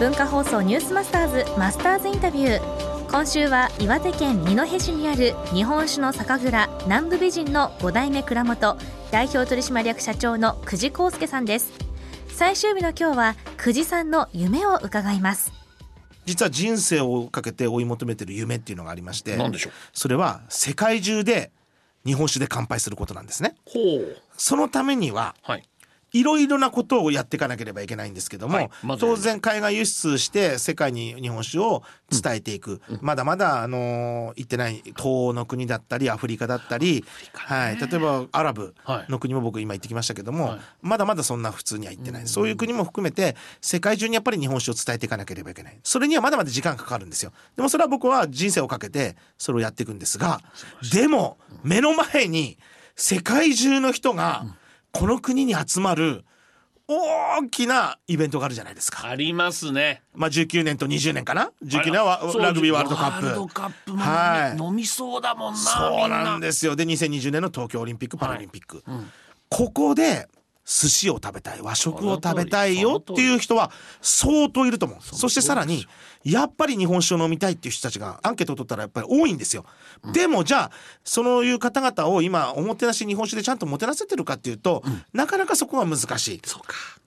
文化放送ニュースマスターズマスターズインタビュー。今週は岩手県二戸市にある日本酒の酒蔵南部美人の5代目蔵元代表取締役社長の久慈康介さんです。最終日の今日は久慈さんの夢を伺います。実は人生をかけて追い求めてる夢っていうのがありまして何でしょう？それは世界中で日本酒で乾杯することなんですね。ほう。そのためにははいいろいろなことをやっていかなければいけないんですけども、はい。まず当然海外輸出して世界に日本酒を伝えていく、まだまだあのー行ってない東欧の国だったりアフリカだったり、はい、例えばアラブの国も僕今行ってきましたけども、はい。まだまだそんな普通には行ってない、そういう国も含めて世界中にやっぱり日本酒を伝えていかなければいけない。それにはまだまだ時間かかるんですよ。でもそれは僕は人生をかけてそれをやっていくんですがでも目の前に世界中の人がこの国に集まる大きなイベントがあるじゃないですか。ありますねまあ19年と20年かな ?19 年はラグビーワールドカップ。ワールドカップもはい飲みそうだもんなそうなんすですよ。で2020年の東京オリンピック・パラリンピック。ここで寿司を食べたい和食を食べたいよっていう人は相当いると思う。そしてさらにやっぱり日本酒を飲みたいっていう人たちがアンケートを取ったらやっぱり多いんですよ、でもじゃあそういう方々を今おもてなし日本酒でちゃんともてなせてるかっていうと、なかなかそこは難しい。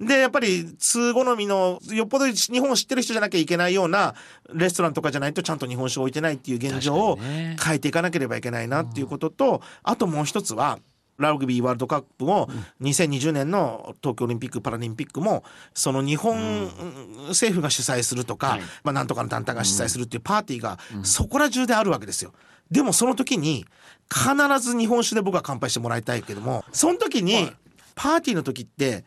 でやっぱり通好みのよっぽど日本を知ってる人じゃなきゃいけないようなレストランとかじゃないとちゃんと日本酒を置いてないっていう現状を変えていかなければいけないなっていうことと、あともう一つはラグビーワールドカップも2020年の東京オリンピック・パラリンピックもその日本政府が主催するとか、はい。まあ、なんとかの団体が主催するっていうパーティーがそこら中であるわけですよ。でもその時に必ず日本酒で僕は乾杯してもらいたいけどもその時にパーティーの時って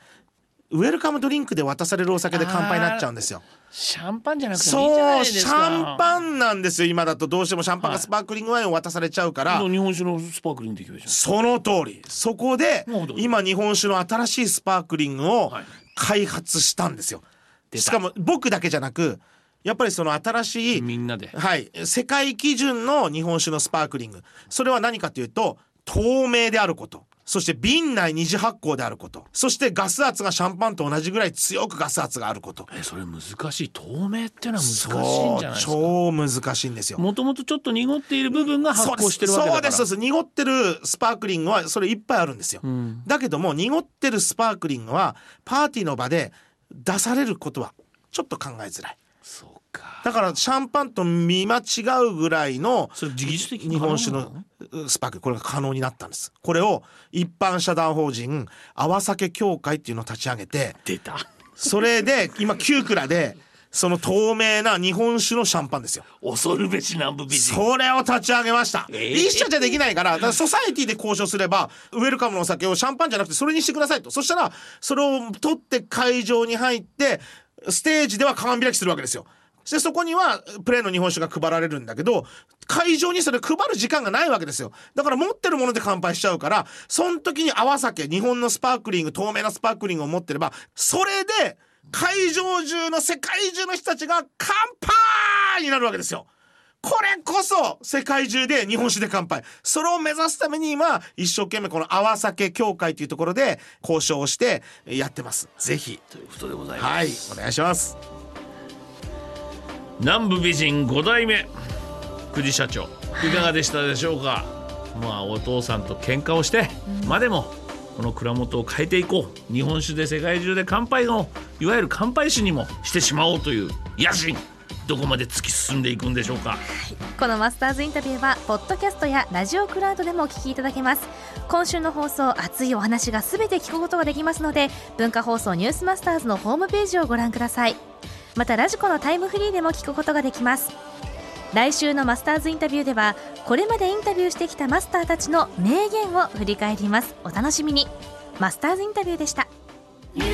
ウェルカムドリンクで渡されるお酒で乾杯になっちゃうんですよ。シャンパンじゃなくてそう、シャンパンなんですよ。今だとどうしてもシャンパンかスパークリングワインを渡されちゃうから。日本酒のスパークリングできるその通り。そこで今日本酒の新しいスパークリングをはい開発したんですよ。出たしかも僕だけじゃなく、やっぱりその新しい、みんなではい、世界基準の日本酒のスパークリング。それは何かというと、透明であること。そして瓶内二次発酵であること。そしてガス圧がシャンパンと同じぐらい強くガス圧があること。えそれ難しい。透明っていうのは難しいんじゃないですか？超難しいんですよ。もともとちょっと濁っている部分が発酵してるわけだから。そうですそうです。濁ってるスパークリングはそれいっぱいあるんですよ、ん。だけども濁ってるスパークリングはパーティーの場で出されることはちょっと考えづらいそうか。だからシャンパンと見間違うぐらいの日本酒のスパークルこれが可能になったんです。これを一般社団法人泡酒協会っていうのを立ち上げて出た。それで今9蔵でその透明な日本酒のシャンパンですよ恐るべし南部美人それを立ち上げました。えー一社じゃできないから、だからソサエティで交渉すれば、ウェルカムのお酒をシャンパンじゃなくてそれにしてくださいと。そしたら、それを取って会場に入って、ステージでは缶開きするわけですよ。で、そこにはプレーンの日本酒が配られるんだけど、会場にそれ配る時間がないわけですよ。だから持ってるもので乾杯しちゃうから、その時に泡酒、日本のスパークリング、透明なスパークリングを持ってれば、それで会場中の世界中の人たちが乾杯になるわけですよ。これこそ世界中で日本酒で乾杯。それを目指すために今、一生懸命この泡酒協会というところで交渉をしてやってます。ぜひ。ということでございます、はい、お願いします。南部美人5代目久慈社長いかがでしたでしょうか？まあお父さんと喧嘩をして、までもこの蔵元を変えていこう日本酒で世界中で乾杯のいわゆる乾杯師にもしてしまおうという野心。どこまで突き進んでいくんでしょうか。このマスターズインタビューはポッドキャストやラジオクラウドでもお聞きいただけます。今週の放送熱いお話がすべて聞くことができますので文化放送ニュースマスターズのホームページをご覧ください。またラジコのタイムフリーでも聞くことができます。来週のマスターズインタビューではこれまでインタビューしてきたマスターたちの名言を振り返ります。お楽しみに。マスターズインタビューでした。You